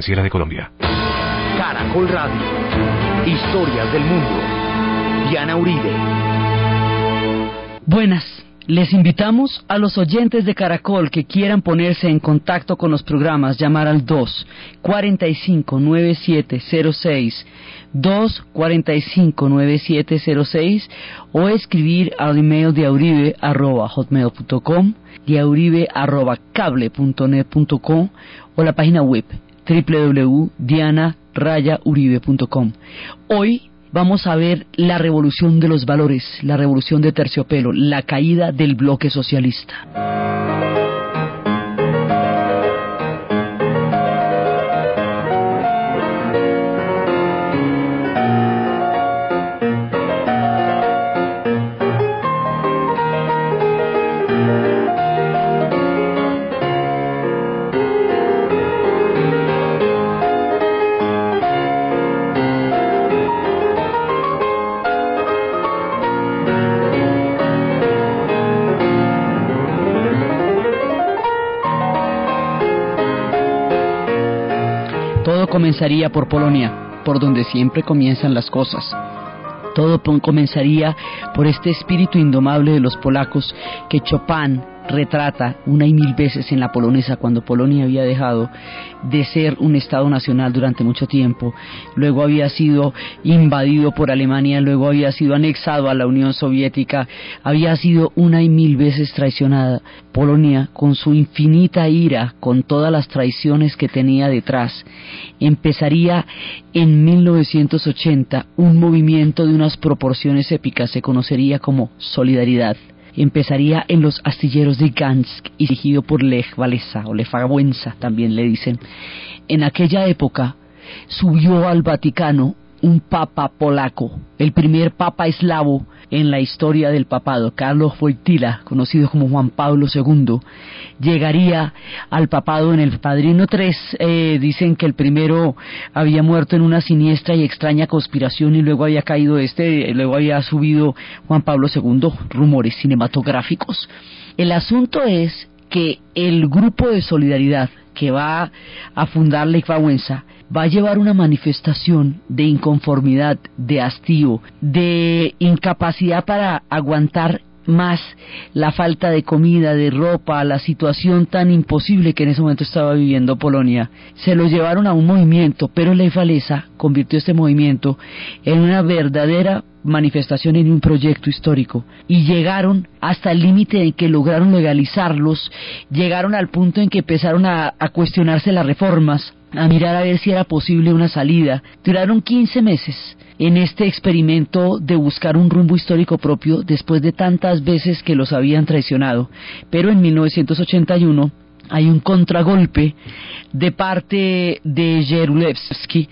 Financiera de Colombia. Caracol Radio. Historias del mundo. Diana Uribe. Buenas. Les invitamos a los oyentes de Caracol que quieran ponerse en contacto con los programas, llamar al 2 45 9706 2 45 9706 o escribir al email de auribe arroba hotmail.com de arroba cable.net.com o la página web www.diana-uribe.com. Hoy vamos a ver la revolución de los valores, la revolución de terciopelo, la caída del bloque socialista. Comenzaría por Polonia, por donde siempre comienzan las cosas. Todo comenzaría por este espíritu indomable de los polacos que Chopin retrata una y mil veces en la polonesa cuando Polonia había dejado de ser un Estado nacional durante mucho tiempo, luego había sido invadido por Alemania, luego había sido anexado a la Unión Soviética, había sido una y mil veces traicionada. Polonia, con su infinita ira, con todas las traiciones que tenía detrás, empezaría en 1980 un movimiento de unas proporciones épicas, se conocería como Solidaridad empezaría en los astilleros de Gansk y dirigido por Lech Walesa o Lech también le dicen. En aquella época subió al Vaticano un papa polaco, el primer papa eslavo en la historia del papado, Carlos Wojtyla, conocido como Juan Pablo II, llegaría al papado en el Padrino III. Eh, dicen que el primero había muerto en una siniestra y extraña conspiración y luego había caído este, luego había subido Juan Pablo II, rumores cinematográficos. El asunto es que el grupo de solidaridad que va a fundar Lech Wałęsa va a llevar una manifestación de inconformidad, de hastío, de incapacidad para aguantar más la falta de comida, de ropa, la situación tan imposible que en ese momento estaba viviendo Polonia, se lo llevaron a un movimiento, pero Lech Walesa convirtió este movimiento en una verdadera manifestación en un proyecto histórico. Y llegaron hasta el límite en que lograron legalizarlos, llegaron al punto en que empezaron a cuestionarse las reformas, a mirar a ver si era posible una salida. Duraron 15 meses en este experimento de buscar un rumbo histórico propio después de tantas veces que los habían traicionado. Pero en 1981 hay un contragolpe de parte de Jerulevsky,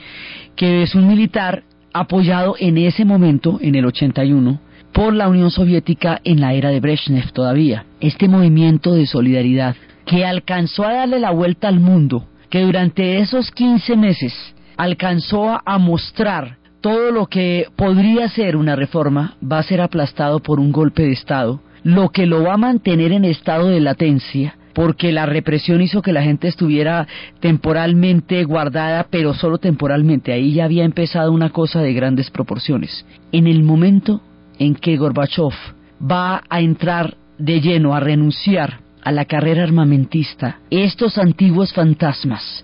que es un militar apoyado en ese momento, en el 81, por la Unión Soviética en la era de Brezhnev todavía. Este movimiento de solidaridad que alcanzó a darle la vuelta al mundo, que durante esos 15 meses alcanzó a mostrar todo lo que podría ser una reforma, va a ser aplastado por un golpe de Estado, lo que lo va a mantener en estado de latencia porque la represión hizo que la gente estuviera temporalmente guardada, pero solo temporalmente. Ahí ya había empezado una cosa de grandes proporciones. En el momento en que Gorbachev va a entrar de lleno a renunciar a la carrera armamentista, estos antiguos fantasmas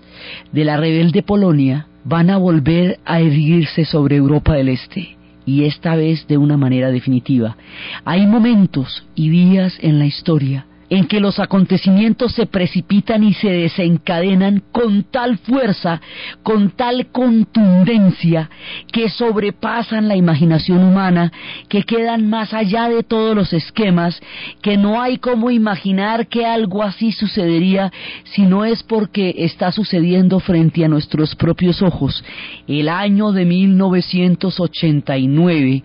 de la rebelde Polonia van a volver a erguirse sobre Europa del Este y esta vez de una manera definitiva. Hay momentos y días en la historia en que los acontecimientos se precipitan y se desencadenan con tal fuerza, con tal contundencia, que sobrepasan la imaginación humana, que quedan más allá de todos los esquemas, que no hay como imaginar que algo así sucedería si no es porque está sucediendo frente a nuestros propios ojos. El año de 1989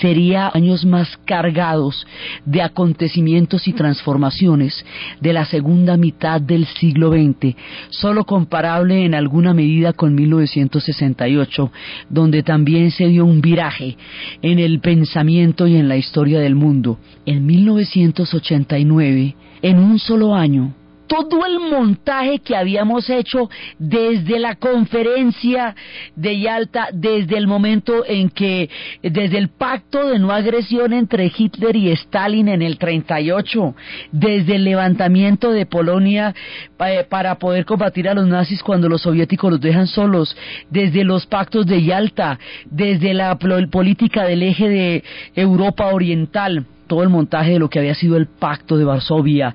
sería años más cargados de acontecimientos y transformaciones de la segunda mitad del siglo XX, solo comparable en alguna medida con 1968, donde también se dio un viraje en el pensamiento y en la historia del mundo. En 1989, en un solo año, todo el montaje que habíamos hecho desde la conferencia de Yalta, desde el momento en que, desde el pacto de no agresión entre Hitler y Stalin en el 38, desde el levantamiento de Polonia eh, para poder combatir a los nazis cuando los soviéticos los dejan solos, desde los pactos de Yalta, desde la política del eje de Europa Oriental, todo el montaje de lo que había sido el pacto de Varsovia,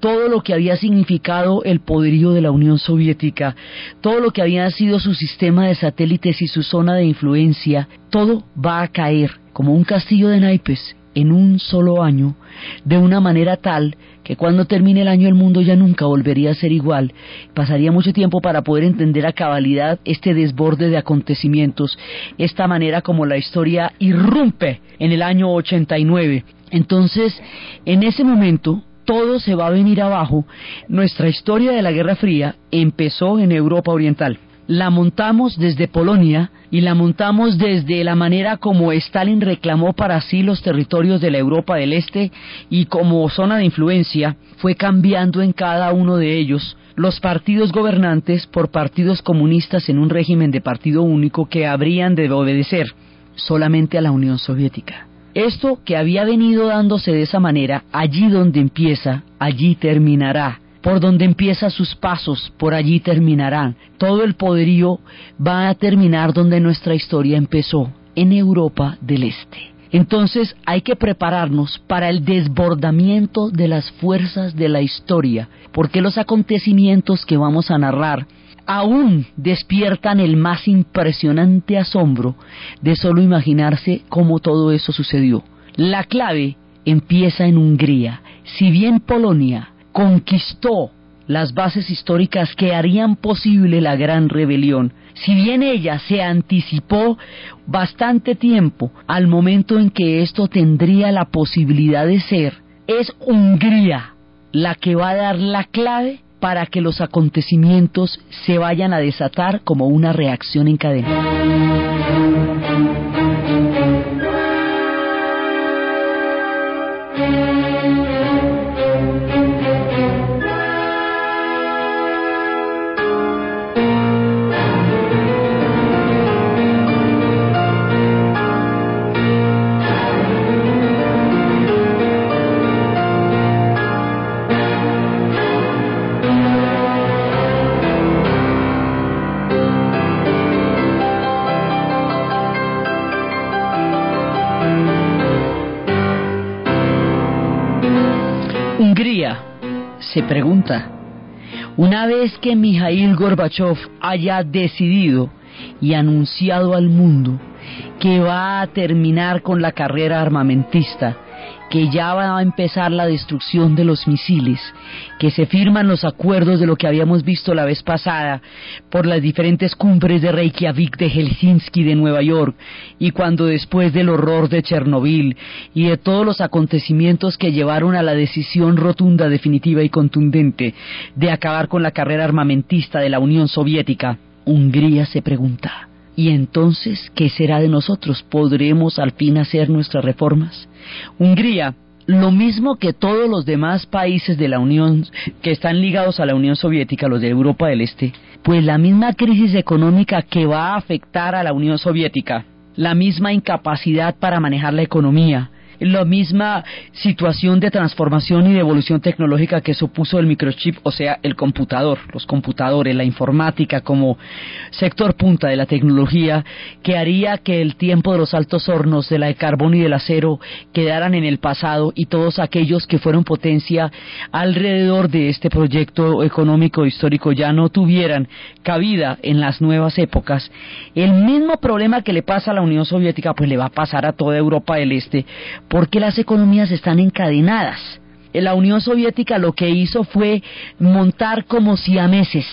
todo lo que había significado el poderío de la Unión Soviética, todo lo que había sido su sistema de satélites y su zona de influencia, todo va a caer como un castillo de naipes en un solo año, de una manera tal que cuando termine el año el mundo ya nunca volvería a ser igual. Pasaría mucho tiempo para poder entender a cabalidad este desborde de acontecimientos, esta manera como la historia irrumpe en el año 89. Entonces, en ese momento, todo se va a venir abajo. Nuestra historia de la Guerra Fría empezó en Europa Oriental la montamos desde Polonia y la montamos desde la manera como Stalin reclamó para sí los territorios de la Europa del Este y como zona de influencia fue cambiando en cada uno de ellos los partidos gobernantes por partidos comunistas en un régimen de partido único que habrían de obedecer solamente a la Unión Soviética. Esto que había venido dándose de esa manera, allí donde empieza, allí terminará por donde empieza sus pasos, por allí terminarán. Todo el poderío va a terminar donde nuestra historia empezó, en Europa del Este. Entonces hay que prepararnos para el desbordamiento de las fuerzas de la historia, porque los acontecimientos que vamos a narrar aún despiertan el más impresionante asombro de solo imaginarse cómo todo eso sucedió. La clave empieza en Hungría. Si bien Polonia conquistó las bases históricas que harían posible la gran rebelión, si bien ella se anticipó bastante tiempo al momento en que esto tendría la posibilidad de ser, es Hungría la que va a dar la clave para que los acontecimientos se vayan a desatar como una reacción en cadena. Se pregunta, una vez que Mijail Gorbachev haya decidido y anunciado al mundo que va a terminar con la carrera armamentista que ya va a empezar la destrucción de los misiles, que se firman los acuerdos de lo que habíamos visto la vez pasada por las diferentes cumbres de Reykjavik, de Helsinki, de Nueva York, y cuando después del horror de Chernobyl y de todos los acontecimientos que llevaron a la decisión rotunda, definitiva y contundente de acabar con la carrera armamentista de la Unión Soviética, Hungría se pregunta, ¿Y entonces qué será de nosotros? ¿Podremos al fin hacer nuestras reformas? Hungría, lo mismo que todos los demás países de la Unión que están ligados a la Unión Soviética, los de Europa del Este, pues la misma crisis económica que va a afectar a la Unión Soviética, la misma incapacidad para manejar la economía, la misma situación de transformación y de evolución tecnológica que supuso el microchip, o sea, el computador, los computadores, la informática como sector punta de la tecnología, que haría que el tiempo de los altos hornos de la de carbón y del acero quedaran en el pasado y todos aquellos que fueron potencia alrededor de este proyecto económico histórico ya no tuvieran cabida en las nuevas épocas. El mismo problema que le pasa a la Unión Soviética, pues le va a pasar a toda Europa del Este, porque las economías están encadenadas. La Unión Soviética lo que hizo fue montar como siameses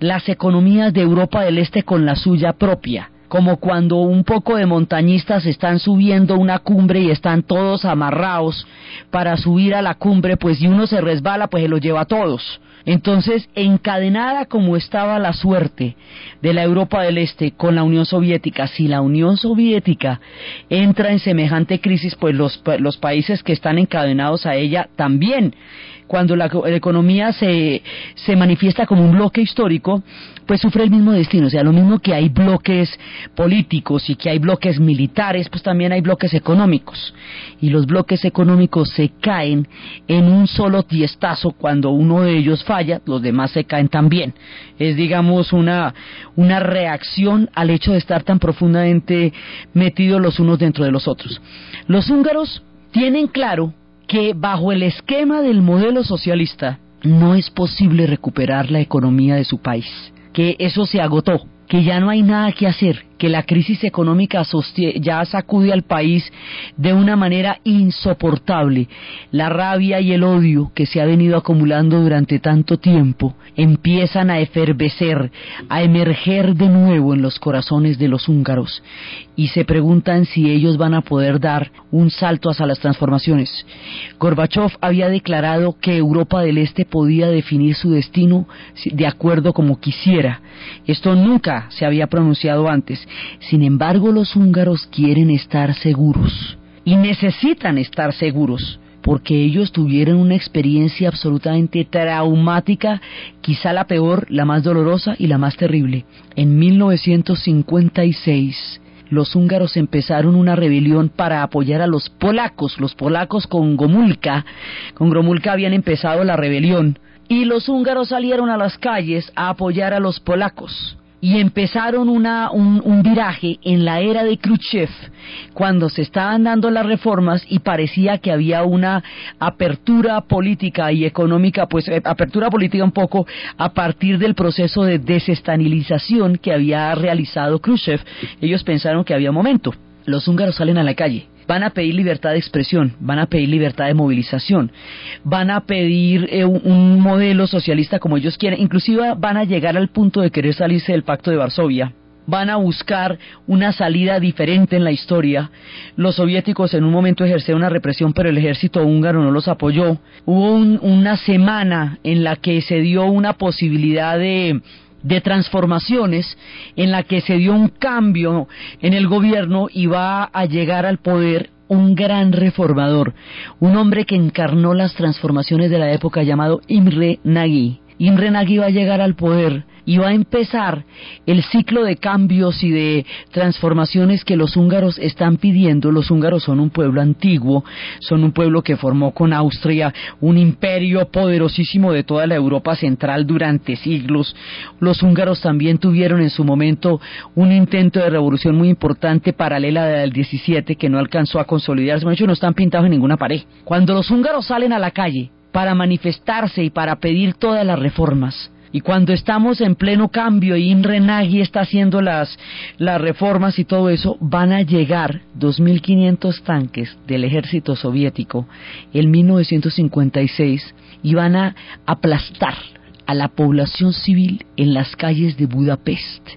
las economías de Europa del Este con la suya propia como cuando un poco de montañistas están subiendo una cumbre y están todos amarrados para subir a la cumbre, pues si uno se resbala, pues se los lleva a todos. Entonces, encadenada como estaba la suerte de la Europa del Este con la Unión Soviética, si la Unión Soviética entra en semejante crisis, pues los, los países que están encadenados a ella también cuando la, economía se, se manifiesta como un bloque histórico, pues sufre el mismo destino. O sea, lo mismo que hay bloques políticos y que hay bloques militares, pues también hay bloques económicos. Y los bloques económicos se caen en un solo tiestazo cuando uno de ellos falla, los demás se caen también. Es, digamos, una, una reacción al hecho de estar tan profundamente metidos los unos dentro de los otros. Los húngaros tienen claro que bajo el esquema del modelo socialista no es posible recuperar la economía de su país, que eso se agotó, que ya no hay nada que hacer, que la crisis económica ya sacude al país de una manera insoportable. La rabia y el odio que se ha venido acumulando durante tanto tiempo empiezan a efervecer, a emerger de nuevo en los corazones de los húngaros y se preguntan si ellos van a poder dar un salto hacia las transformaciones. Gorbachev había declarado que Europa del Este podía definir su destino de acuerdo como quisiera. Esto nunca se había pronunciado antes sin embargo, los húngaros quieren estar seguros y necesitan estar seguros porque ellos tuvieron una experiencia absolutamente traumática, quizá la peor, la más dolorosa y la más terrible. En 1956, los húngaros empezaron una rebelión para apoyar a los polacos. Los polacos con Gomulka, con Gomulka habían empezado la rebelión y los húngaros salieron a las calles a apoyar a los polacos y empezaron una, un, viraje en la era de Khrushchev, cuando se estaban dando las reformas y parecía que había una apertura política y económica, pues eh, apertura política un poco a partir del proceso de desestanilización que había realizado Khrushchev. Ellos pensaron que había momento. Los húngaros salen a la calle van a pedir libertad de expresión, van a pedir libertad de movilización, van a pedir eh, un, modelo socialista como ellos quieren, inclusive van a llegar al punto de querer salirse del pacto de Varsovia, van a buscar una salida diferente en la historia. Los soviéticos en un momento ejercieron una represión, pero el ejército húngaro no los apoyó. Hubo una semana en la que se dio una posibilidad de de transformaciones en la que se dio un cambio en el gobierno y va a llegar al poder un gran reformador, un hombre que encarnó las transformaciones de la época llamado Imre Nagy. Imre Nagy va a llegar al poder y va a empezar el ciclo de cambios y de transformaciones que los húngaros están pidiendo. Los húngaros son un pueblo antiguo, son un pueblo que formó con Austria un imperio poderosísimo de toda la Europa central durante siglos. Los húngaros también tuvieron en su momento un intento de revolución muy importante paralela del 17 que no alcanzó a consolidarse. De hecho, no están pintados en ninguna pared. Cuando los húngaros salen a la calle para manifestarse y para pedir todas las reformas, y cuando estamos en pleno cambio y Imre Nagy está haciendo las, las reformas y todo eso, van a llegar 2.500 tanques del ejército soviético en 1956 y van a aplastar a la población civil en las calles de Budapest.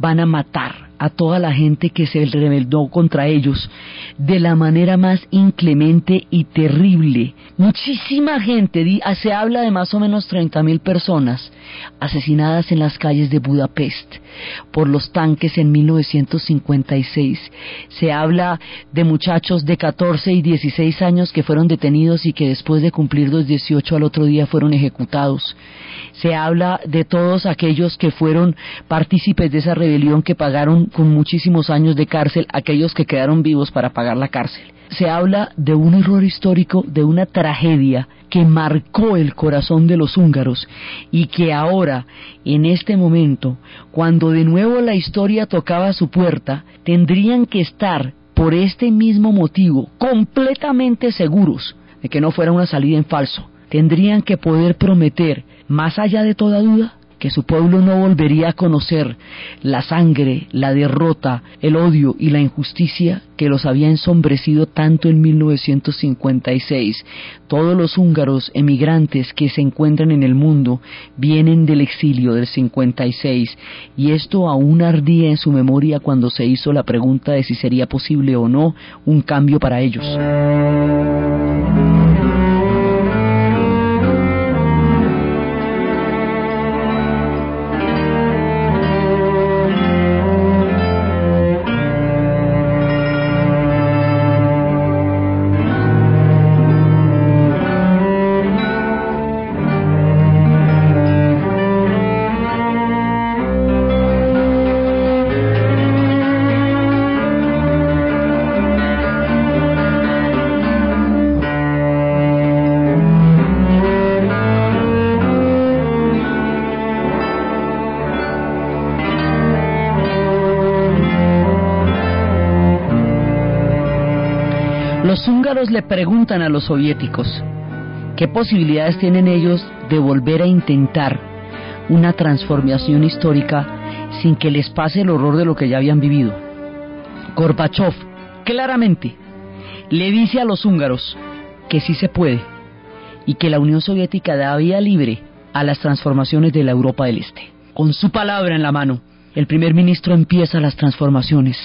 Van a matar a toda la gente que se rebeló contra ellos de la manera más inclemente y terrible. Muchísima gente, ah, se habla de más o menos 30 mil personas asesinadas en las calles de Budapest por los tanques en 1956. Se habla de muchachos de 14 y 16 años que fueron detenidos y que después de cumplir los 18 al otro día fueron ejecutados. Se habla de todos aquellos que fueron partícipes de esa rebelión que pagaron con muchísimos años de cárcel aquellos que quedaron vivos para pagar la cárcel. Se habla de un error histórico, de una tragedia que marcó el corazón de los húngaros y que ahora, en este momento, cuando de nuevo la historia tocaba su puerta, tendrían que estar, por este mismo motivo, completamente seguros de que no fuera una salida en falso. Tendrían que poder prometer, más allá de toda duda, que su pueblo no volvería a conocer la sangre, la derrota, el odio y la injusticia que los había ensombrecido tanto en 1956. Todos los húngaros emigrantes que se encuentran en el mundo vienen del exilio del 56 y esto aún ardía en su memoria cuando se hizo la pregunta de si sería posible o no un cambio para ellos. Los húngaros le preguntan a los soviéticos qué posibilidades tienen ellos de volver a intentar una transformación histórica sin que les pase el horror de lo que ya habían vivido. Gorbachev claramente le dice a los húngaros que sí se puede y que la Unión Soviética da vía libre a las transformaciones de la Europa del Este. Con su palabra en la mano, el primer ministro empieza las transformaciones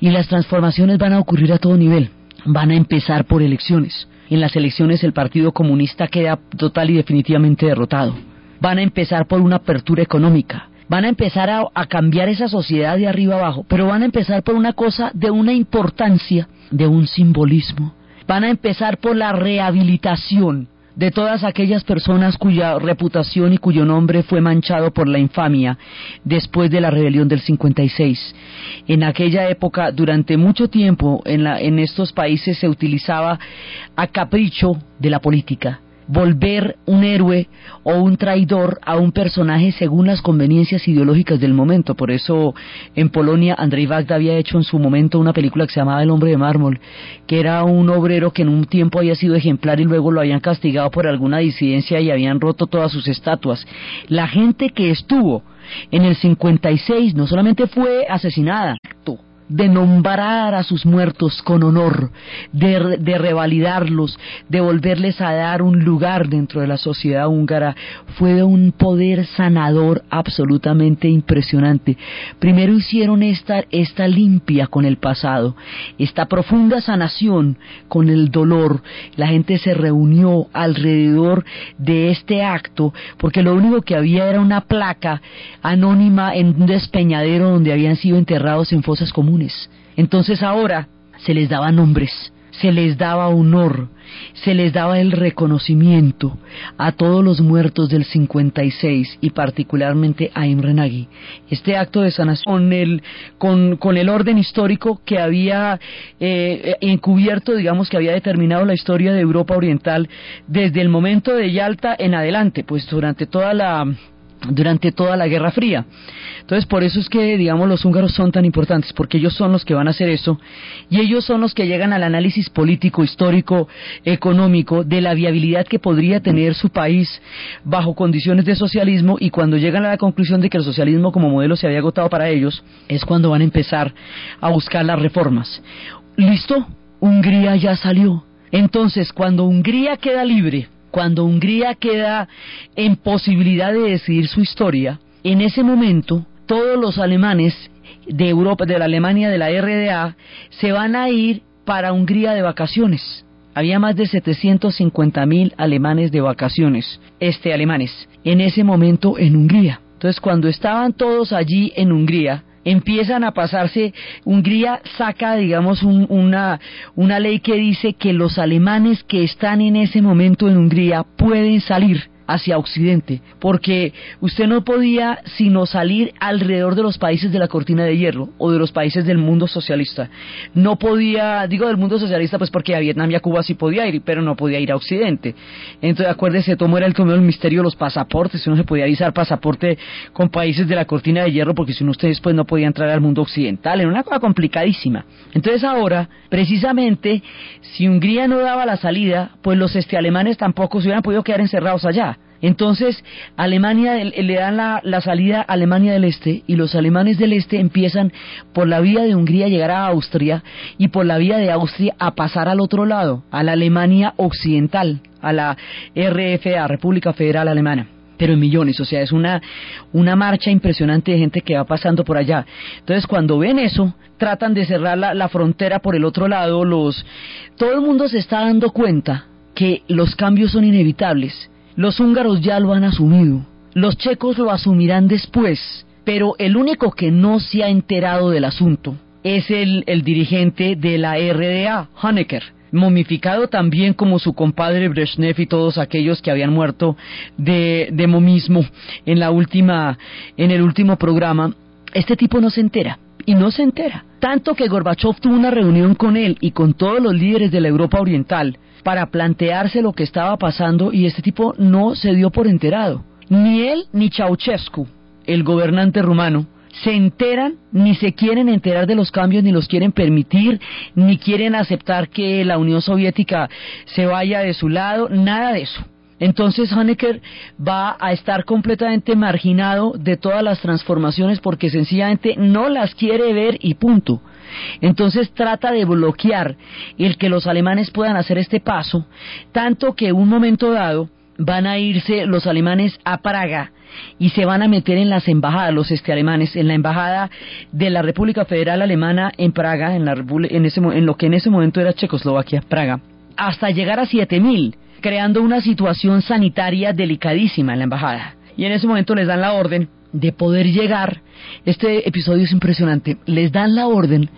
y las transformaciones van a ocurrir a todo nivel. Van a empezar por elecciones. En las elecciones el Partido Comunista queda total y definitivamente derrotado. Van a empezar por una apertura económica. Van a empezar a, cambiar esa sociedad de arriba abajo, pero van a empezar por una cosa de una importancia, de un simbolismo. Van a empezar por la rehabilitación de todas aquellas personas cuya reputación y cuyo nombre fue manchado por la infamia después de la rebelión del 56. En aquella época, durante mucho tiempo, en, la, en estos países se utilizaba a capricho de la política volver un héroe o un traidor a un personaje según las conveniencias ideológicas del momento. Por eso en Polonia Andrzej Wajda había hecho en su momento una película que se llamaba El hombre de mármol, que era un obrero que en un tiempo había sido ejemplar y luego lo habían castigado por alguna disidencia y habían roto todas sus estatuas. La gente que estuvo en el 56 no solamente fue asesinada, de nombrar a sus muertos con honor, de, de, revalidarlos, de volverles a dar un lugar dentro de la sociedad húngara, fue de un poder sanador absolutamente impresionante. Primero hicieron esta, esta limpia con el pasado, esta profunda sanación con el dolor. La gente se reunió alrededor de este acto, porque lo único que había era una placa anónima en un despeñadero donde habían sido enterrados en fosas comunes. Entonces ahora se les daba nombres, se les daba honor, se les daba el reconocimiento a todos los muertos del 56 y particularmente a Imre Nagy. Este acto de sanación con el, con, con el orden histórico que había eh, encubierto, digamos, que había determinado la historia de Europa Oriental desde el momento de Yalta en adelante, pues durante toda la durante toda la Guerra Fría. Entonces, por eso es que, digamos, los húngaros son tan importantes, porque ellos son los que van a hacer eso, y ellos son los que llegan al análisis político, histórico, económico, de la viabilidad que podría tener su país bajo condiciones de socialismo, y cuando llegan a la conclusión de que el socialismo como modelo se había agotado para ellos, es cuando van a empezar a buscar las reformas. ¿Listo? Hungría ya salió. Entonces, cuando Hungría queda libre, cuando Hungría queda en posibilidad de decidir su historia, en ese momento todos los alemanes de Europa, de la Alemania, de la RDA, se van a ir para Hungría de vacaciones. Había más de 750 mil alemanes de vacaciones, este alemanes, en ese momento en Hungría. Entonces, cuando estaban todos allí en Hungría, empiezan a pasarse, Hungría saca, digamos, una, una ley que dice que los alemanes que están en ese momento en Hungría pueden salir hacia Occidente, porque usted no podía sino salir alrededor de los países de la cortina de hierro o de los países del mundo socialista. No podía, digo del mundo socialista, pues porque a Vietnam y a Cuba sí podía ir, pero no podía ir a Occidente. Entonces, acuérdese, cómo era el tomeo del misterio de los pasaportes, uno se podía avisar pasaporte con países de la cortina de hierro, porque si no usted después no podía entrar al mundo occidental, era una cosa complicadísima. Entonces ahora, precisamente, si Hungría no daba la salida, pues los este alemanes tampoco se hubieran podido quedar encerrados allá. Entonces, Alemania le dan la, salida a Alemania del Este y los alemanes del Este empiezan por la vía de Hungría a llegar a Austria y por la vía de Austria a pasar al otro lado, a la Alemania Occidental, a la RFA, República Federal Alemana pero en millones, o sea, es una, una marcha impresionante de gente que va pasando por allá. Entonces, cuando ven eso, tratan de cerrar la, la frontera por el otro lado, los, todo el mundo se está dando cuenta que los cambios son inevitables los húngaros ya lo han asumido, los checos lo asumirán después, pero el único que no se ha enterado del asunto es el, el dirigente de la RDA, Honecker, momificado también como su compadre Brezhnev y todos aquellos que habían muerto de, de momismo en la última, en el último programa. Este tipo no se entera y no se entera. Tanto que Gorbachev tuvo una reunión con él y con todos los líderes de la Europa Oriental para plantearse lo que estaba pasando y este tipo no se dio por enterado. Ni él ni Ceausescu, el gobernante rumano, se enteran, ni se quieren enterar de los cambios, ni los quieren permitir, ni quieren aceptar que la Unión Soviética se vaya de su lado, nada de eso. Entonces Honecker va a estar completamente marginado de todas las transformaciones porque sencillamente no las quiere ver y punto. Entonces trata de bloquear el que los alemanes puedan hacer este paso, tanto que un momento dado van a irse los alemanes a Praga y se van a meter en las embajadas, los este alemanes, en la embajada de la República Federal Alemana en Praga, en, la, en, ese, en lo que en ese momento era Checoslovaquia, Praga, hasta llegar a 7000 creando una situación sanitaria delicadísima en la embajada. Y en ese momento les dan la orden de poder llegar, este episodio es impresionante, les dan la orden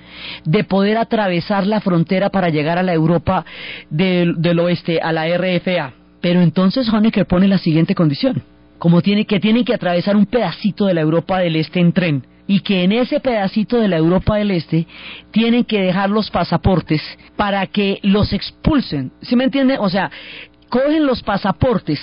de poder atravesar la frontera para llegar a la Europa del, oeste, a la RFA. Pero entonces Honecker pone la siguiente condición, como tiene que tienen que atravesar un pedacito de la Europa del Este en tren y que en ese pedacito de la Europa del Este tienen que dejar los pasaportes para que los expulsen. ¿Sí me entiende? O sea, cogen los pasaportes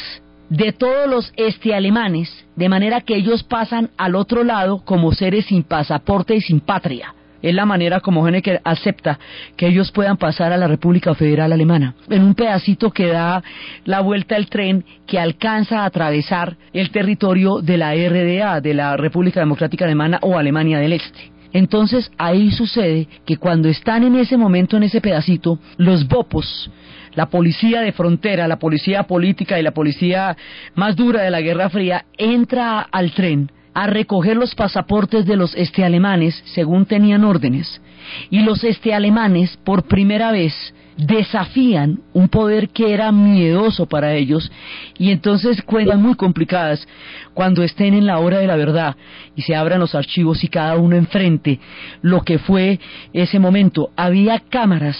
de todos los este alemanes, de manera que ellos pasan al otro lado como seres sin pasaporte y sin patria. Es la manera como Honecker acepta que ellos puedan pasar a la República Federal Alemana. En un pedacito que da la vuelta al tren que alcanza a atravesar el territorio de la RDA, de la República Democrática Alemana o Alemania del Este. Entonces ahí sucede que cuando están en ese momento, en ese pedacito, los bopos, la policía de frontera, la policía política y la policía más dura de la Guerra Fría entra al tren a recoger los pasaportes de los este alemanes según tenían órdenes. Y los este alemanes por primera vez desafían un poder que era miedoso para ellos y entonces cuentan muy complicadas cuando estén en la hora de la verdad y se abran los archivos y cada uno enfrente lo que fue ese momento. Había cámaras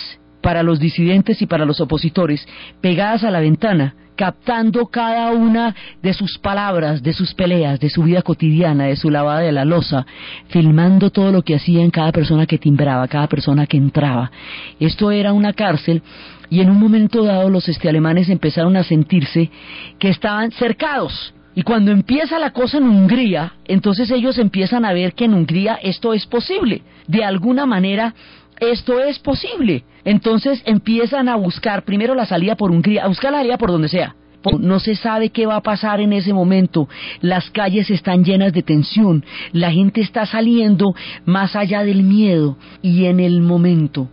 para los disidentes y para los opositores, pegadas a la ventana, captando cada una de sus palabras, de sus peleas, de su vida cotidiana, de su lavada de la losa, filmando todo lo que hacían cada persona que timbraba, cada persona que entraba. Esto era una cárcel y en un momento dado los este alemanes empezaron a sentirse que estaban cercados. Y cuando empieza la cosa en Hungría, entonces ellos empiezan a ver que en Hungría esto es posible. De alguna manera esto es posible. Entonces empiezan a buscar primero la salida por Hungría, a buscar la salida por donde sea. No se sabe qué va a pasar en ese momento. Las calles están llenas de tensión. La gente está saliendo más allá del miedo. Y en el momento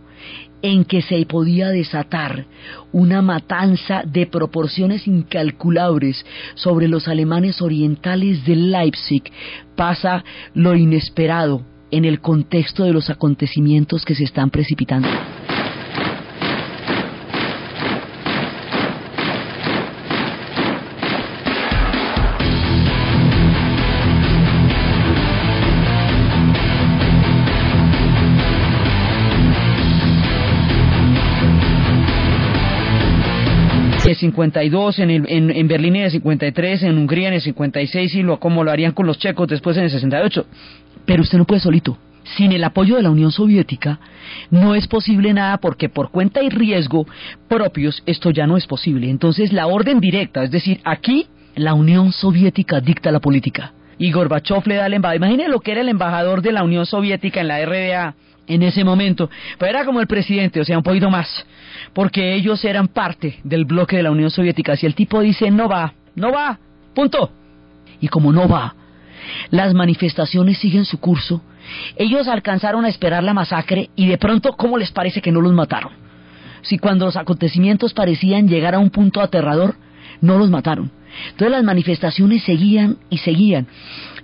en que se podía desatar una matanza de proporciones incalculables sobre los alemanes orientales de Leipzig, pasa lo inesperado en el contexto de los acontecimientos que se están precipitando. El 52, en, el, en, en, Berlín en el 53, en Hungría en el 56 y lo, como lo harían con los checos después en el 68. Pero usted no puede solito. Sin el apoyo de la Unión Soviética no es posible nada porque por cuenta y riesgo propios esto ya no es posible. Entonces la orden directa, es decir, aquí la Unión Soviética dicta la política. Y Gorbachev le da el embajador. Imagine lo que era el embajador de la Unión Soviética en la RDA en ese momento. Pero era como el presidente, o sea, un poquito más. Porque ellos eran parte del bloque de la Unión Soviética. Si el tipo dice no va, no va, punto. Y como no va, las manifestaciones siguen su curso. Ellos alcanzaron a esperar la masacre y de pronto, ¿cómo les parece que no los mataron? Si cuando los acontecimientos parecían llegar a un punto aterrador, no los mataron. Entonces las manifestaciones seguían y seguían.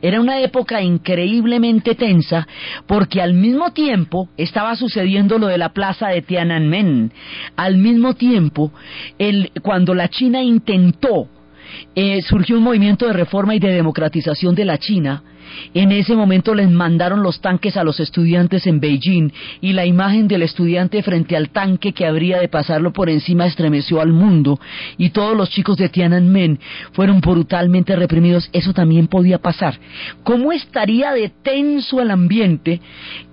Era una época increíblemente tensa porque al mismo tiempo estaba sucediendo lo de la plaza de Tiananmen. Al mismo tiempo, el, cuando la China intentó eh, surgió un movimiento de reforma y de democratización de la China. En ese momento les mandaron los tanques a los estudiantes en Beijing y la imagen del estudiante frente al tanque que habría de pasarlo por encima estremeció al mundo y todos los chicos de Tiananmen fueron brutalmente reprimidos. Eso también podía pasar. ¿Cómo estaría de tenso el ambiente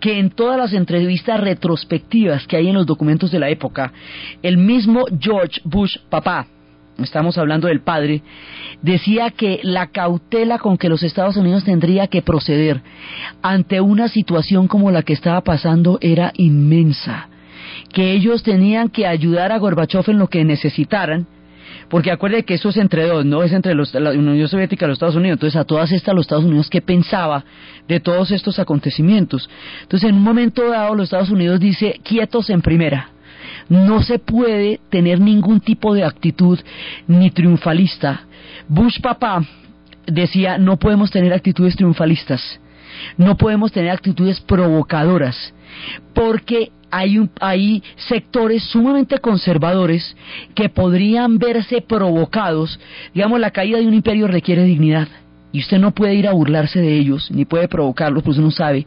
que en todas las entrevistas retrospectivas que hay en los documentos de la época, el mismo George Bush, papá, estamos hablando del padre, decía que la cautela con que los Estados Unidos tendría que proceder ante una situación como la que estaba pasando era inmensa, que ellos tenían que ayudar a Gorbachev en lo que necesitaran, porque acuerde que eso es entre dos, no es entre los, la Unión Soviética y los Estados Unidos. Entonces, a todas estas, los Estados Unidos, ¿qué pensaba de todos estos acontecimientos? Entonces, en un momento dado, los Estados Unidos dice, quietos en primera. No se puede tener ningún tipo de actitud ni triunfalista. Bush papá decía, no podemos tener actitudes triunfalistas. No podemos tener actitudes provocadoras. Porque hay, hay sectores sumamente conservadores que podrían verse provocados. Digamos, la caída de un imperio requiere dignidad. Y usted no puede ir a burlarse de ellos, ni puede provocarlos, pues uno sabe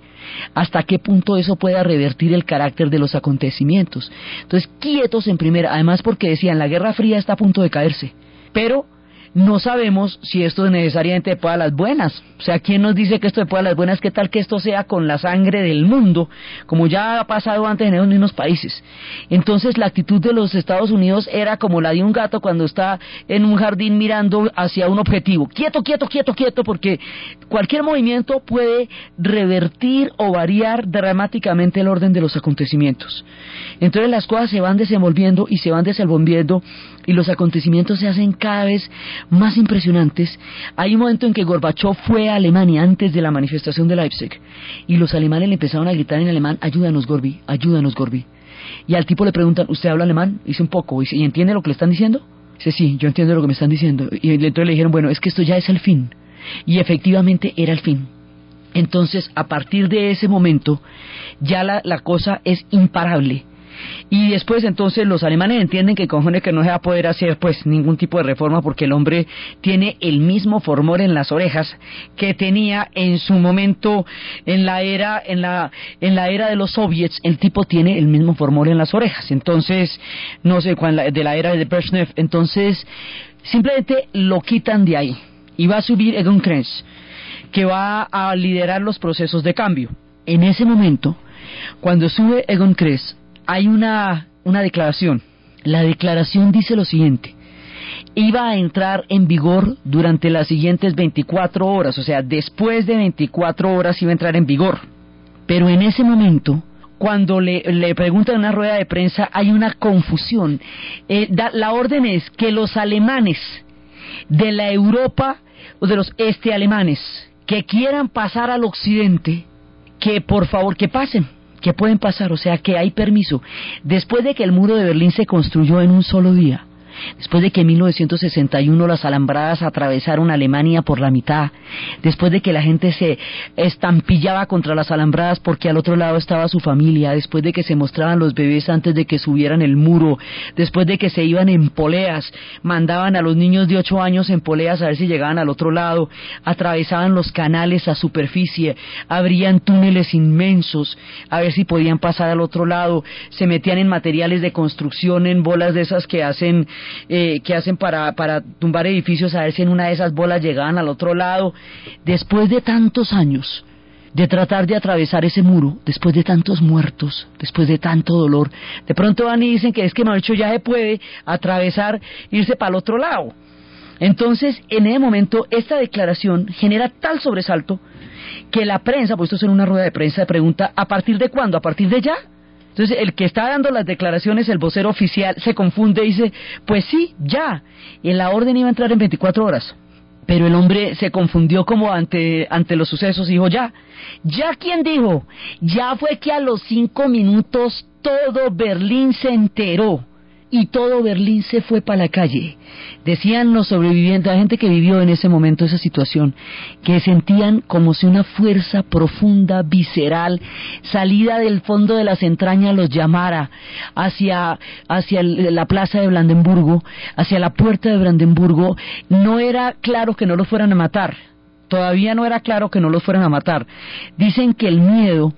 hasta qué punto eso pueda revertir el carácter de los acontecimientos. Entonces, quietos en primera, además porque decían, la Guerra Fría está a punto de caerse. Pero no sabemos si esto es necesariamente de las buenas. O sea, ¿quién nos dice que esto de las buenas? ¿Qué tal que esto sea con la sangre del mundo, como ya ha pasado antes en esos mismos países? Entonces, la actitud de los Estados Unidos era como la de un gato cuando está en un jardín mirando hacia un objetivo. Quieto, quieto, quieto, quieto, porque cualquier movimiento puede revertir o variar dramáticamente el orden de los acontecimientos. Entonces, las cosas se van desenvolviendo y se van desenvolviendo y los acontecimientos se hacen cada vez más impresionantes. Hay un momento en que Gorbachev fue a Alemania antes de la manifestación de Leipzig y los alemanes le empezaron a gritar en alemán, ayúdanos Gorbi, ayúdanos Gorbi. Y al tipo le preguntan, ¿usted habla alemán? Dice un poco, ¿y entiende lo que le están diciendo? Dice, sí, yo entiendo lo que me están diciendo. Y entonces le dijeron, bueno, es que esto ya es el fin. Y efectivamente era el fin. Entonces, a partir de ese momento, ya la, la cosa es imparable y después entonces los alemanes entienden que cojones que no se va a poder hacer pues ningún tipo de reforma porque el hombre tiene el mismo formor en las orejas que tenía en su momento en la era en la en la era de los soviets el tipo tiene el mismo formor en las orejas. Entonces no sé de la era de Brezhnev entonces simplemente lo quitan de ahí y va a subir Egon Krenz que va a liderar los procesos de cambio. En ese momento cuando sube Egon Krenz hay una, una declaración. La declaración dice lo siguiente. Iba a entrar en vigor durante las siguientes 24 horas, o sea, después de 24 horas iba a entrar en vigor. Pero en ese momento, cuando le, le preguntan una rueda de prensa, hay una confusión. Eh, la orden es que los alemanes de la Europa, o de los este alemanes, que quieran pasar al occidente, que por favor que pasen que pueden pasar, o sea que hay permiso. Después de que el muro de Berlín se construyó en un solo día, después de que en 1961 las alambradas atravesaron Alemania por la mitad, después de que la gente se estampillaba contra las alambradas porque al otro lado estaba su familia, después de que se mostraban los bebés antes de que subieran el muro, después de que se iban en poleas, mandaban a los niños de ocho años en poleas a ver si llegaban al otro lado, atravesaban los canales a superficie, abrían túneles inmensos a ver si podían pasar al otro lado, se metían en materiales de construcción, en bolas de esas que hacen eh, que hacen para, para tumbar edificios, a ver si en una de esas bolas llegaban al otro lado. Después de tantos años de tratar de atravesar ese muro, después de tantos muertos, después de tanto dolor, de pronto van y dicen que es que hecho ya se puede atravesar, irse para el otro lado. Entonces, en ese momento, esta declaración genera tal sobresalto que la prensa, pues esto es en una rueda de prensa, pregunta, ¿a partir de cuándo? ¿A partir de ya? Entonces, el que está dando las declaraciones, el vocero oficial, se confunde y dice, pues sí, ya. Y la orden iba a entrar en 24 horas. Pero el hombre se confundió como ante, ante los sucesos y dijo, ya. ¿Ya quién dijo? Ya fue que a los cinco minutos todo Berlín se enteró y todo Berlín se fue para la calle. Decían los sobrevivientes, la gente que vivió en ese momento esa situación, que sentían como si una fuerza profunda, visceral, salida del fondo de las entrañas los llamara hacia, hacia la plaza de Brandenburgo, hacia la puerta de Brandenburgo. No era claro que no los fueran a matar, todavía no era claro que no los fueran a matar. Dicen que el miedo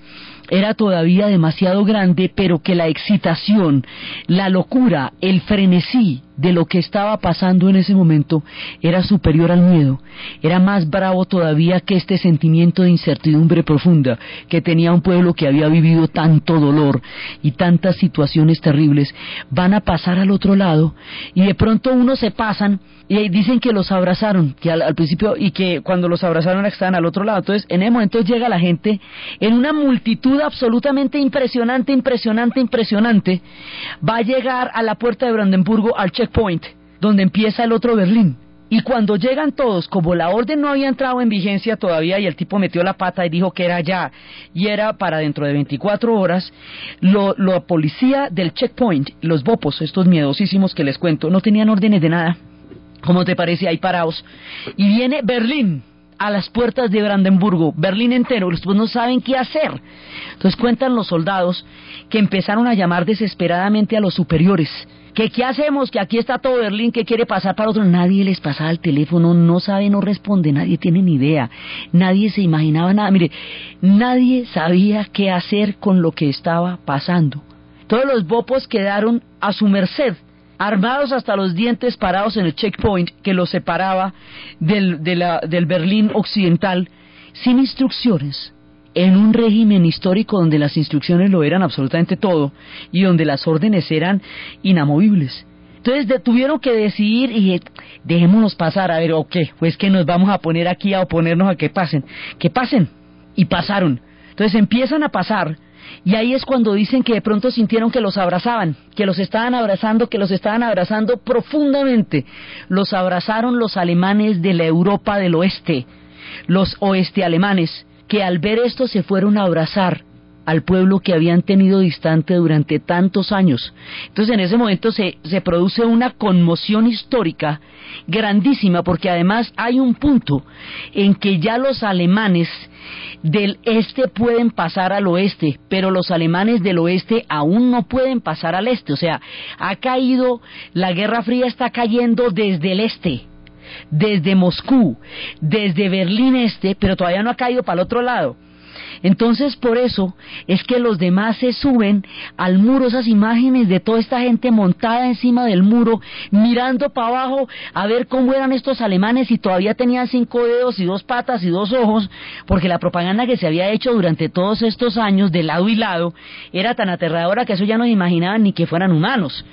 era todavía demasiado grande, pero que la excitación, la locura, el frenesí de lo que estaba pasando en ese momento era superior al miedo, era más bravo todavía que este sentimiento de incertidumbre profunda que tenía un pueblo que había vivido tanto dolor y tantas situaciones terribles, van a pasar al otro lado y de pronto unos se pasan y dicen que los abrazaron, que al, principio y que cuando los abrazaron estaban al otro lado. Entonces, en ese momento llega la gente en una multitud absolutamente impresionante, impresionante, impresionante, va a llegar a la puerta de Brandenburgo al checkpoint, donde empieza el otro Berlín. Y cuando llegan todos, como la orden no había entrado en vigencia todavía y el tipo metió la pata y dijo que era ya, y era para dentro de 24 horas, lo, la policía del checkpoint, los bopos, estos miedosísimos que les cuento, no tenían órdenes de nada ¿Cómo te parece? Ahí parados. Y viene Berlín a las puertas de Brandenburgo, Berlín entero, los no saben qué hacer. Entonces cuentan los soldados que empezaron a llamar desesperadamente a los superiores. Que qué hacemos, que aquí está todo Berlín, que quiere pasar para otro. Nadie les pasaba el teléfono, no sabe, no responde, nadie tiene ni idea, nadie se imaginaba nada. Mire, nadie sabía qué hacer con lo que estaba pasando. Todos los bopos quedaron a su merced armados hasta los dientes parados en el checkpoint que los separaba del, del Berlín occidental, sin instrucciones, en un régimen histórico donde las instrucciones lo eran absolutamente todo y donde las órdenes eran inamovibles. Entonces tuvieron que decidir y dejémonos pasar, a ver, o qué, pues que nos vamos a poner aquí a oponernos a que pasen, que pasen. Y pasaron. Entonces empiezan a pasar y ahí es cuando dicen que de pronto sintieron que los abrazaban, que los estaban abrazando, que los estaban abrazando profundamente. Los abrazaron los alemanes de la Europa del oeste, los oeste alemanes, que al ver esto se fueron a abrazar al pueblo que habían tenido distante durante tantos años. Entonces en ese momento se, se produce una conmoción histórica grandísima porque además hay un punto en que ya los alemanes del este pueden pasar al oeste, pero los alemanes del oeste aún no pueden pasar al este. O sea, ha caído, la Guerra Fría está cayendo desde el este, desde Moscú, desde Berlín este, pero todavía no ha caído para el otro lado. Entonces por eso es que los demás se suben al muro, esas imágenes de toda esta gente montada encima del muro, mirando para abajo a ver cómo eran estos alemanes y todavía tenían cinco dedos y dos patas y dos ojos, porque la propaganda que se había hecho durante todos estos años de lado y lado era tan aterradora que eso ya no imaginaban ni que fueran humanos.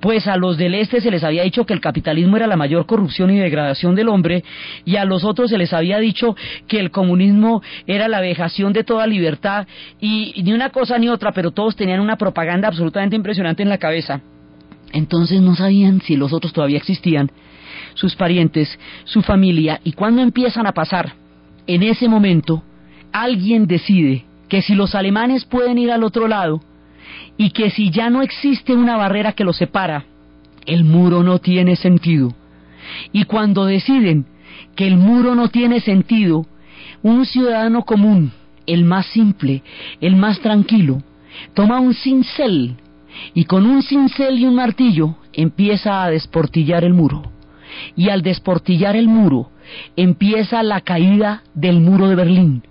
Pues a los del este se les había dicho que el capitalismo era la mayor corrupción y degradación del hombre y a los otros se les había dicho que el comunismo era la vejación de toda libertad y, ni una cosa ni otra, pero todos tenían una propaganda absolutamente impresionante en la cabeza. Entonces no sabían si los otros todavía existían, sus parientes, su familia, y cuando empiezan a pasar, en ese momento, alguien decide que si los alemanes pueden ir al otro lado, y que si ya no existe una barrera que los separa, el muro no tiene sentido. Y cuando deciden que el muro no tiene sentido, un ciudadano común, el más simple, el más tranquilo, toma un cincel y con un cincel y un martillo empieza a desportillar el muro. Y al desportillar el muro empieza la caída del muro de Berlín.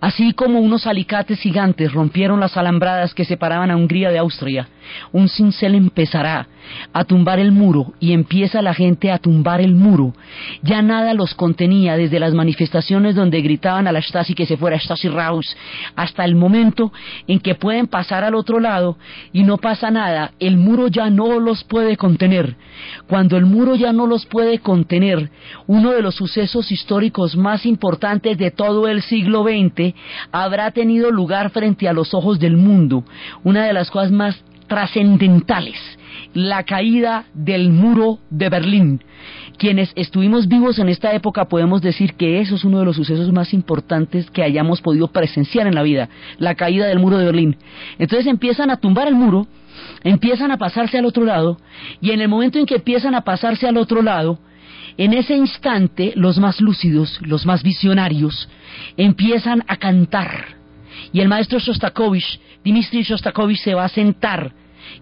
Así como unos alicates gigantes rompieron las alambradas que separaban a Hungría de Austria, un cincel empezará a tumbar el muro y empieza la gente a tumbar el muro. Ya nada los contenía desde las manifestaciones donde gritaban a la Stasi que se fuera Stasi raus hasta el momento en que pueden pasar al otro lado y no pasa nada. El muro ya no los puede contener. Cuando el muro ya no los puede contener, uno de los sucesos históricos más importantes de todo el siglo XX habrá tenido lugar frente a los ojos del mundo. Una de las cosas más trascendentales, la caída del muro de Berlín. Quienes estuvimos vivos en esta época podemos decir que eso es uno de los sucesos más importantes que hayamos podido presenciar en la vida, la caída del muro de Berlín. Entonces empiezan a tumbar el muro, empiezan a pasarse al otro lado, y en el momento en que empiezan a pasarse al otro lado, en ese instante los más lúcidos, los más visionarios, empiezan a cantar. Y el maestro Shostakovich, Dmitri Shostakovich, se va a sentar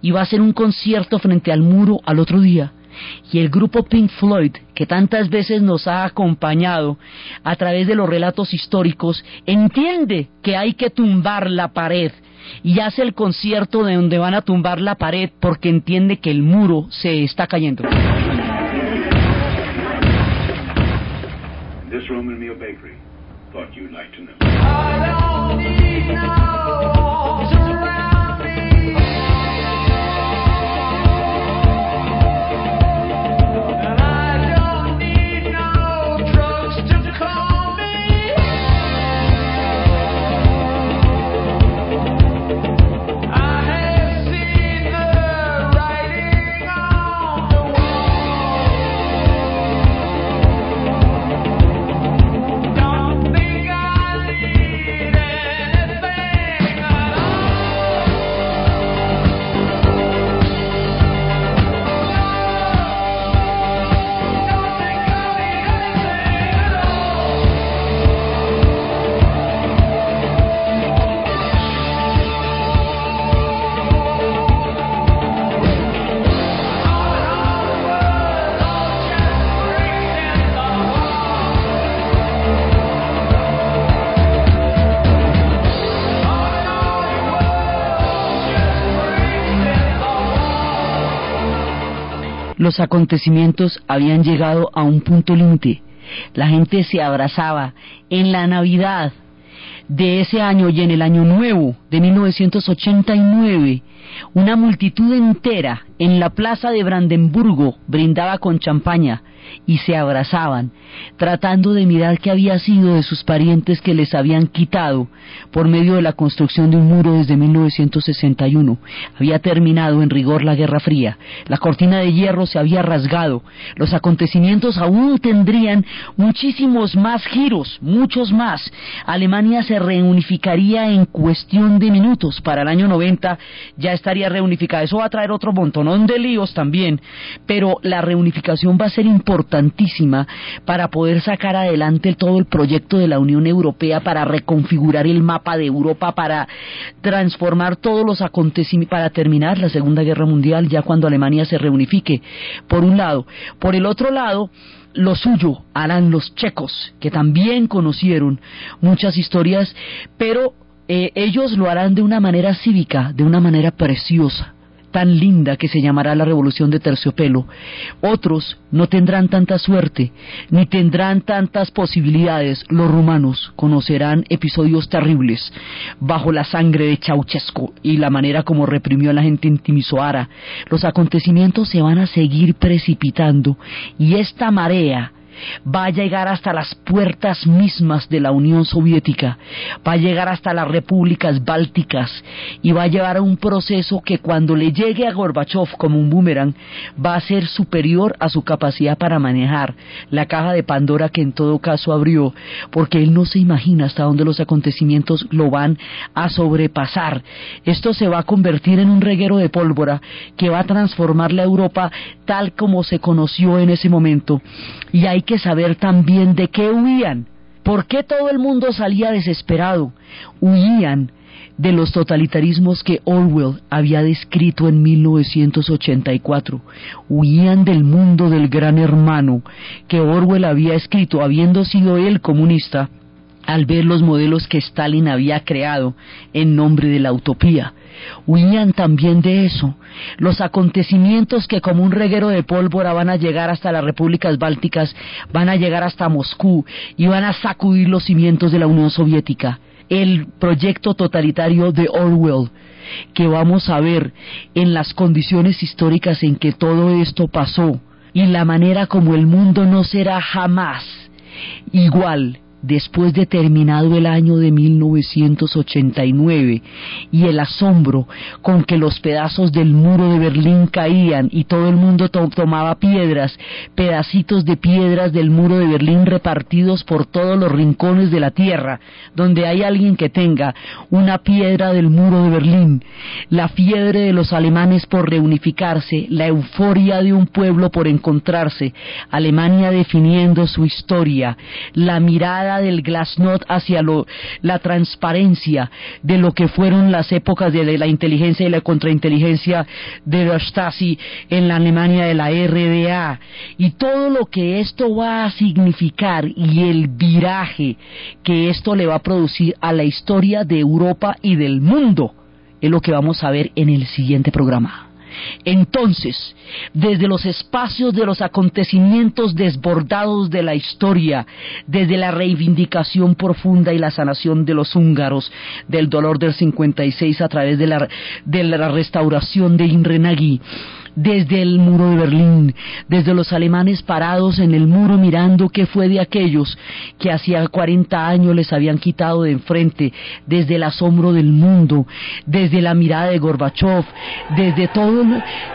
y va a hacer un concierto frente al muro al otro día. y el grupo Pink Floyd, que tantas veces nos ha acompañado a través de los relatos históricos, entiende que hay que tumbar la pared y hace el concierto de donde van a tumbar la pared porque entiende que el muro se está cayendo. This Roman meal bakery thought you'd like to know. Los acontecimientos habían llegado a un punto límite. La gente se abrazaba en la Navidad de ese año y en el año nuevo de 1989 una multitud entera en la plaza de Brandenburgo brindaba con champaña y se abrazaban, tratando de mirar qué había sido de sus parientes que les habían quitado por medio de la construcción de un muro desde 1961. Había terminado en rigor la Guerra Fría, la cortina de hierro se había rasgado, los acontecimientos aún tendrían muchísimos más giros, muchos más. Alemania se reunificaría en cuestión de minutos, para el año 90 ya estaría reunificada. Eso va a traer otro montón de líos también, pero la reunificación va a ser importantísima para poder sacar adelante todo el proyecto de la Unión Europea, para reconfigurar el mapa de Europa, para transformar todos los acontecimientos, para terminar la Segunda Guerra Mundial ya cuando Alemania se reunifique, por un lado. Por el otro lado, lo suyo harán los checos, que también conocieron muchas historias, pero eh, ellos lo harán de una manera cívica, de una manera preciosa tan linda que se llamará la revolución de terciopelo. Otros no tendrán tanta suerte, ni tendrán tantas posibilidades. Los rumanos conocerán episodios terribles bajo la sangre de Ceausescu y la manera como reprimió a la gente en Timisoara. Los acontecimientos se van a seguir precipitando y esta marea va a llegar hasta las puertas mismas de la Unión Soviética, va a llegar hasta las repúblicas bálticas. Y va a llevar a un proceso que cuando le llegue a Gorbachev como un boomerang va a ser superior a su capacidad para manejar la caja de Pandora que en todo caso abrió, porque él no se imagina hasta dónde los acontecimientos lo van a sobrepasar. Esto se va a convertir en un reguero de pólvora que va a transformar la Europa tal como se conoció en ese momento. Y hay que saber también de qué huían. ¿Por qué todo el mundo salía desesperado? Huían de los totalitarismos que Orwell había descrito en 1984. Huían del mundo del gran hermano que Orwell había escrito, habiendo sido él comunista, al ver los modelos que Stalin había creado en nombre de la utopía huían también de eso. Los acontecimientos que como un reguero de pólvora van a llegar hasta las repúblicas bálticas, van a llegar hasta Moscú y van a sacudir los cimientos de la Unión Soviética. El proyecto totalitario de Orwell, que vamos a ver en las condiciones históricas en que todo esto pasó y la manera como el mundo no será jamás igual después de terminado el año de 1989 y el asombro con que los pedazos del muro de Berlín caían y todo el mundo tomaba piedras, pedacitos de piedras del muro de Berlín repartidos por todos los rincones de la tierra, donde hay alguien que tenga una piedra del muro de Berlín, la fiebre de los alemanes por reunificarse, la euforia de un pueblo por encontrarse, Alemania definiendo su historia, la mirada del glasnost hacia lo, la transparencia de lo que fueron las épocas de la inteligencia y la contrainteligencia de la Stasi en la Alemania de la RDA y todo lo que esto va a significar y el viraje que esto le va a producir a la historia de Europa y del mundo es lo que vamos a ver en el siguiente programa. Entonces, desde los espacios de los acontecimientos desbordados de la historia, desde la reivindicación profunda y la sanación de los húngaros, del dolor del 56 a través de la, de la restauración de Inrenagui, desde el muro de Berlín, desde los alemanes parados en el muro mirando qué fue de aquellos que hacía 40 años les habían quitado de enfrente, desde el asombro del mundo, desde la mirada de Gorbachev, desde todos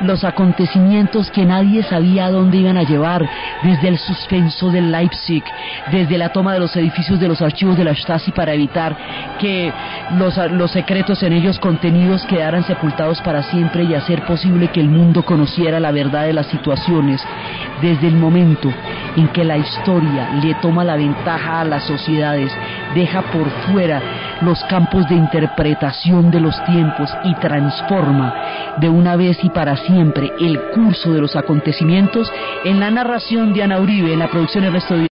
los acontecimientos que nadie sabía a dónde iban a llevar, desde el suspenso del Leipzig, desde la toma de los edificios de los archivos de la Stasi para evitar que los, los secretos en ellos contenidos quedaran sepultados para siempre y hacer posible que el mundo conociera la verdad de las situaciones desde el momento en que la historia le toma la ventaja a las sociedades, deja por fuera los campos de interpretación de los tiempos y transforma de una vez y para siempre el curso de los acontecimientos en la narración de Ana Uribe, en la producción Ernesto